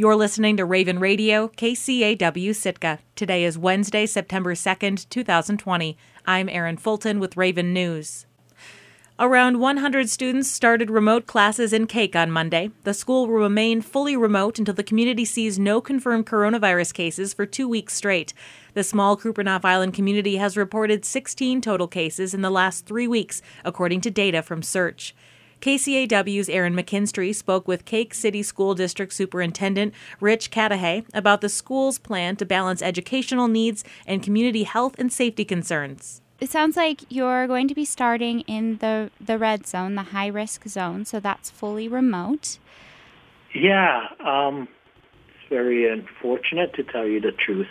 You're listening to Raven Radio, KCAW Sitka. Today is Wednesday, September 2nd, 2020. I'm Erin Fulton with Raven News. Around 100 students started remote classes in Kake on Monday. The school will remain fully remote until the community sees no confirmed coronavirus cases for two weeks straight. The small Kupreanof Island community has reported 16 total cases in the last three weeks, according to data from SEARHC. KCAW's Erin McKinstry spoke with Kake City School District Superintendent Rich Catahay about the school's plan to balance educational needs and community health and safety concerns. It sounds like you're going to be starting in the, the red zone, the high risk zone, so that's fully remote. Yeah, um, it's very unfortunate to tell you the truth.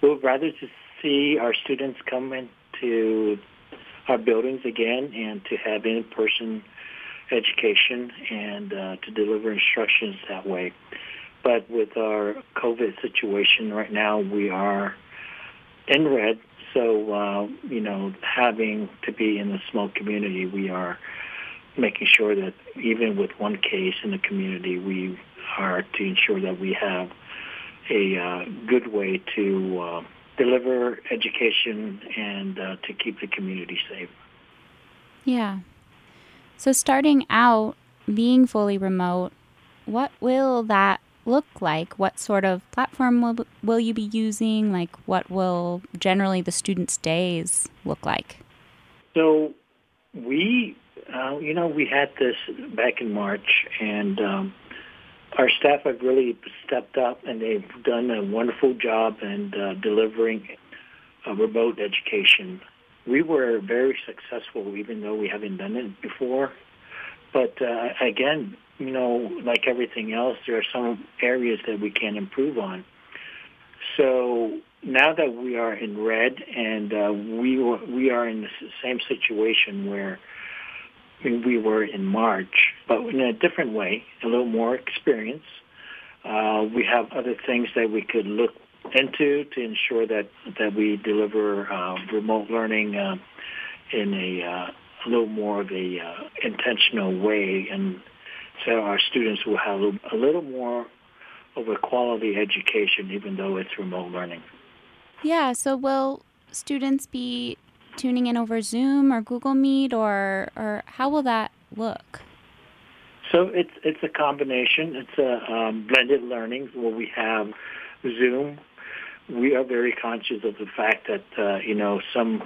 We would rather to see our students come into our buildings again and to have in-person education and uh, to deliver instructions that way. But with our COVID situation right now, we are in red. So, uh, you know, having to be in a small community, we are making sure that even with one case in the community, we are to ensure that we have a uh, good way to uh, deliver education and uh, to keep the community safe. Yeah. So, starting out being fully remote, what will that look like? What sort of platform will, will you be using? Like, what will generally the students' days look like? So, we, uh, you know, we had this back in March, and um, our staff have really stepped up, and they've done a wonderful job in uh, delivering remote education we were very successful, even though we haven't done it before. But uh, again, you know, like everything else, there are some areas that we can improve on. So now that we are in red, and uh, we we are in the same situation where we were in March, but in a different way, a little more experience. Uh, we have other things that we could look into to ensure that that we deliver uh, remote learning uh, in a, uh, a little more of a uh, intentional way, and so our students will have a little more of a quality education, even though it's remote learning. Yeah. So will students be tuning in over Zoom or Google Meet, or or how will that look? So it's it's a combination. It's a um, blended learning where we have Zoom we are very conscious of the fact that uh, you know some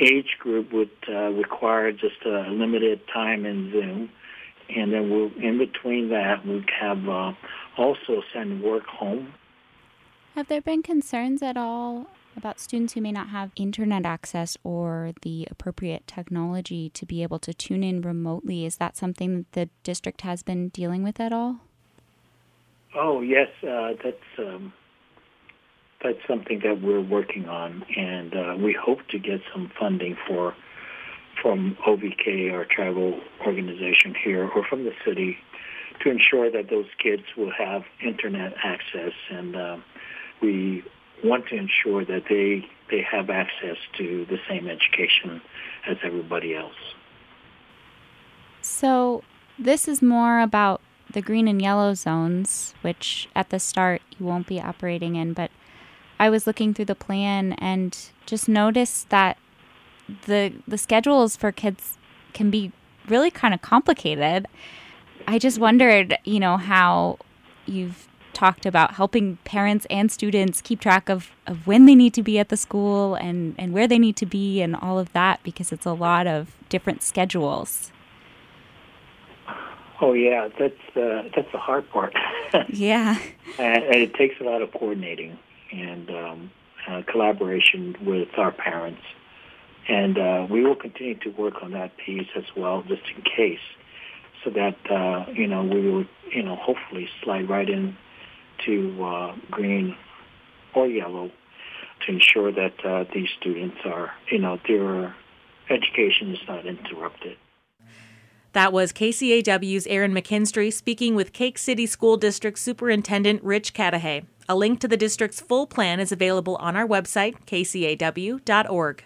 age group would uh, require just a limited time in Zoom, and then we'll in between that we have uh, also send work home. Have there been concerns at all about students who may not have internet access or the appropriate technology to be able to tune in remotely? Is that something that the district has been dealing with at all? Oh yes, uh, that's. Um, that's something that we're working on, and uh, we hope to get some funding for from OVK, our tribal organization here, or from the city, to ensure that those kids will have internet access, and uh, we want to ensure that they they have access to the same education as everybody else. So this is more about the green and yellow zones, which at the start you won't be operating in, but I was looking through the plan and just noticed that the the schedules for kids can be really kind of complicated. I just wondered, you know, how you've talked about helping parents and students keep track of, of when they need to be at the school and, and where they need to be and all of that because it's a lot of different schedules. Oh yeah, that's uh, that's the hard part. yeah, and, and it takes a lot of coordinating and um, uh, collaboration with our parents. And uh, we will continue to work on that piece as well, just in case, so that uh, you know we will, you know, hopefully slide right in to uh, green or yellow to ensure that uh, these students are, you know, their education is not interrupted. That was KCAW's Erin McKinstry speaking with Kake City School District Superintendent Rich Catahay. A link to the district's full plan is available on our website, kcaw.org.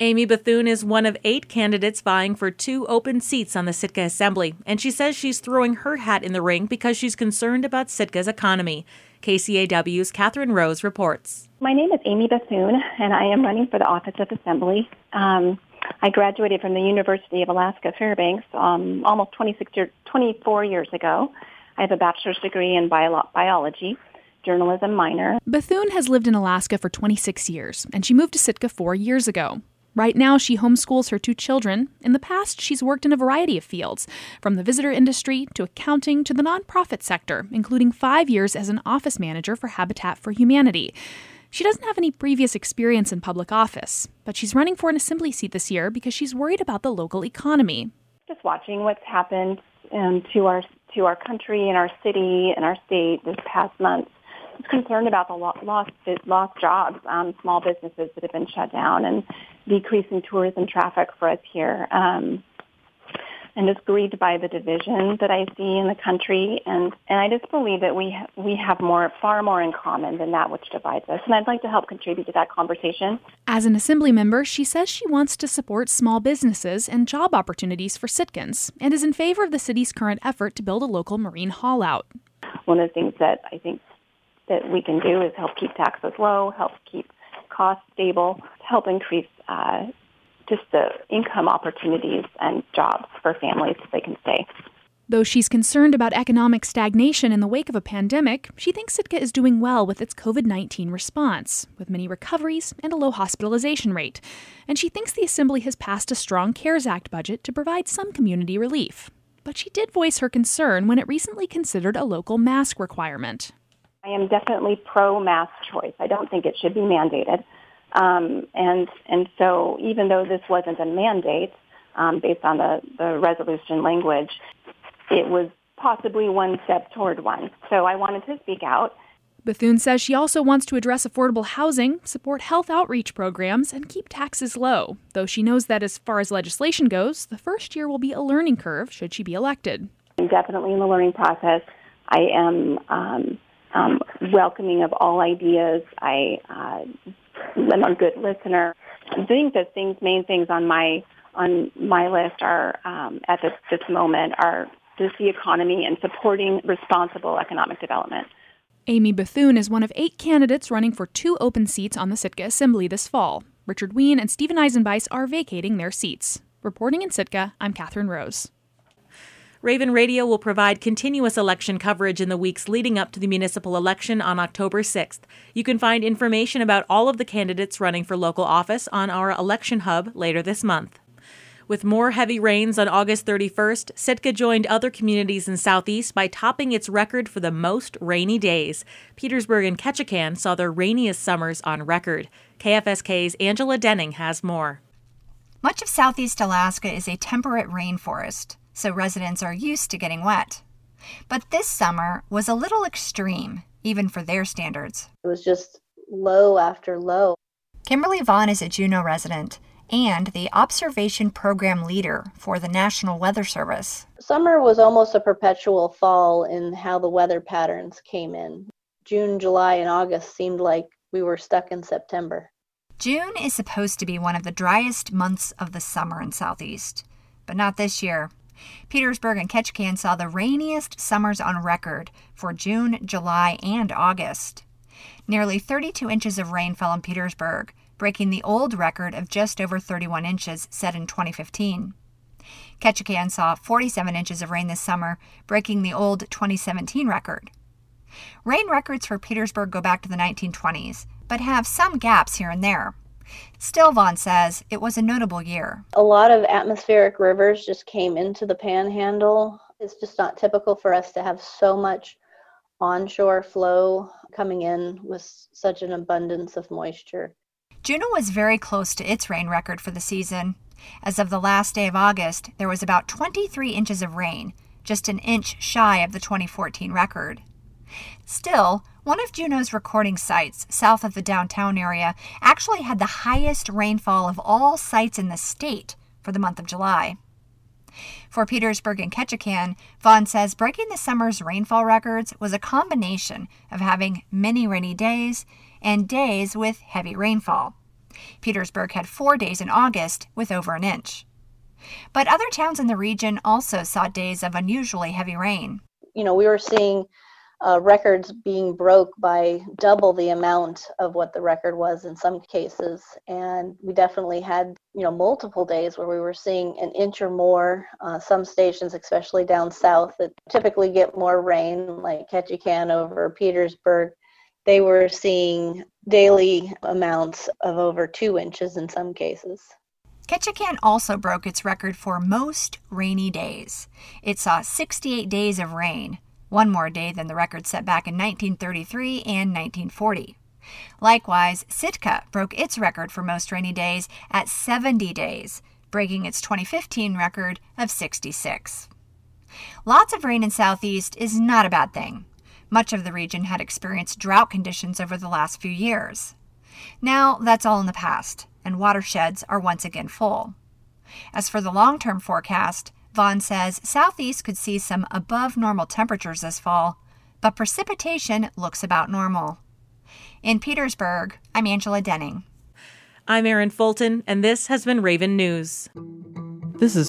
Amy Bethune is one of eight candidates vying for two open seats on the Sitka Assembly, and she says she's throwing her hat in the ring because she's concerned about Sitka's economy. KCAW's Catherine Rose reports. My name is Amy Bethune, and I am running for the office of Assembly. Um, I graduated from the University of Alaska Fairbanks um, almost 26 year, 24 years ago. I have a bachelor's degree in bio- biology journalism minor. Bethune has lived in Alaska for 26 years, and she moved to Sitka four years ago. Right now, she homeschools her two children. In the past, she's worked in a variety of fields, from the visitor industry to accounting to the nonprofit sector, including five years as an office manager for Habitat for Humanity. She doesn't have any previous experience in public office, but she's running for an assembly seat this year because she's worried about the local economy. Just watching what's happened um, to our to our country and our city and our state this past month concerned about the lost lost jobs, um, small businesses that have been shut down, and decreasing tourism traffic for us here. Um, and just grieved by the division that I see in the country, and and I just believe that we ha- we have more, far more in common than that which divides us. And I'd like to help contribute to that conversation. As an assembly member, she says she wants to support small businesses and job opportunities for Sitkans, and is in favor of the city's current effort to build a local marine haul out. One of the things that I think that we can do is help keep taxes low, help keep costs stable, help increase uh, just the income opportunities and jobs for families so they can stay. Though she's concerned about economic stagnation in the wake of a pandemic, she thinks Sitka is doing well with its COVID 19 response, with many recoveries and a low hospitalization rate. And she thinks the Assembly has passed a strong CARES Act budget to provide some community relief. But she did voice her concern when it recently considered a local mask requirement. I am definitely pro mass choice. I don't think it should be mandated. Um, and and so even though this wasn't a mandate um, based on the, the resolution language, it was possibly one step toward one. So I wanted to speak out. Bethune says she also wants to address affordable housing, support health outreach programs, and keep taxes low, though she knows that as far as legislation goes, the first year will be a learning curve should she be elected. I'm definitely in the learning process. I am um, um, welcoming of all ideas. I uh, am a good listener. I think the things, main things on my on my list are um, at this, this moment are just the economy and supporting responsible economic development. Amy Bethune is one of eight candidates running for two open seats on the Sitka Assembly this fall. Richard Wein and Stephen Eisenbeisz are vacating their seats. Reporting in Sitka, I'm Catherine Rose. Raven Radio will provide continuous election coverage in the weeks leading up to the municipal election on October 6th. You can find information about all of the candidates running for local office on our election hub later this month. With more heavy rains on August 31st, Sitka joined other communities in Southeast by topping its record for the most rainy days. Petersburg and Ketchikan saw their rainiest summers on record. KFSK's Angela Denning has more. Much of Southeast Alaska is a temperate rainforest so residents are used to getting wet. But this summer was a little extreme, even for their standards. It was just low after low. Kimberly Vaughn is a Juneau resident and the observation program leader for the National Weather Service. Summer was almost a perpetual fall in how the weather patterns came in. June, July, and August seemed like we were stuck in September. June is supposed to be one of the driest months of the summer in Southeast, but not this year. Petersburg and Ketchikan saw the rainiest summers on record for June, July, and August. Nearly 32 inches of rain fell in Petersburg, breaking the old record of just over 31 inches set in 2015. Ketchikan saw 47 inches of rain this summer, breaking the old 2017 record. Rain records for Petersburg go back to the 1920s, but have some gaps here and there. Still, Vaughn says it was a notable year. A lot of atmospheric rivers just came into the panhandle. It's just not typical for us to have so much onshore flow coming in with such an abundance of moisture. Juneau was very close to its rain record for the season. As of the last day of August, there was about 23 inches of rain, just an inch shy of the 2014 record. Still, one of Juneau's recording sites, south of the downtown area, actually had the highest rainfall of all sites in the state for the month of July. For Petersburg and Ketchikan, Vaughn says breaking the summer's rainfall records was a combination of having many rainy days and days with heavy rainfall. Petersburg had four days in August with over an inch. But other towns in the region also saw days of unusually heavy rain. You know, we were seeing uh, records being broke by double the amount of what the record was in some cases. And we definitely had, you know, multiple days where we were seeing an inch or more. Uh, some stations, especially down south, that typically get more rain, like Ketchikan over Petersburg, they were seeing daily amounts of over two inches in some cases. Ketchikan also broke its record for most rainy days. It saw 68 days of rain, one more day than the record set back in 1933 and 1940. Likewise, Sitka broke its record for most rainy days at 70 days, breaking its 2015 record of 66. Lots of rain in Southeast is not a bad thing. Much of the region had experienced drought conditions over the last few years. Now that's all in the past, and watersheds are once again full. As for the long term forecast, Vaughn says southeast could see some above normal temperatures this fall, but precipitation looks about normal. In Petersburg, I'm Angela Denning. I'm Erin Fulton, and this has been Raven News. This is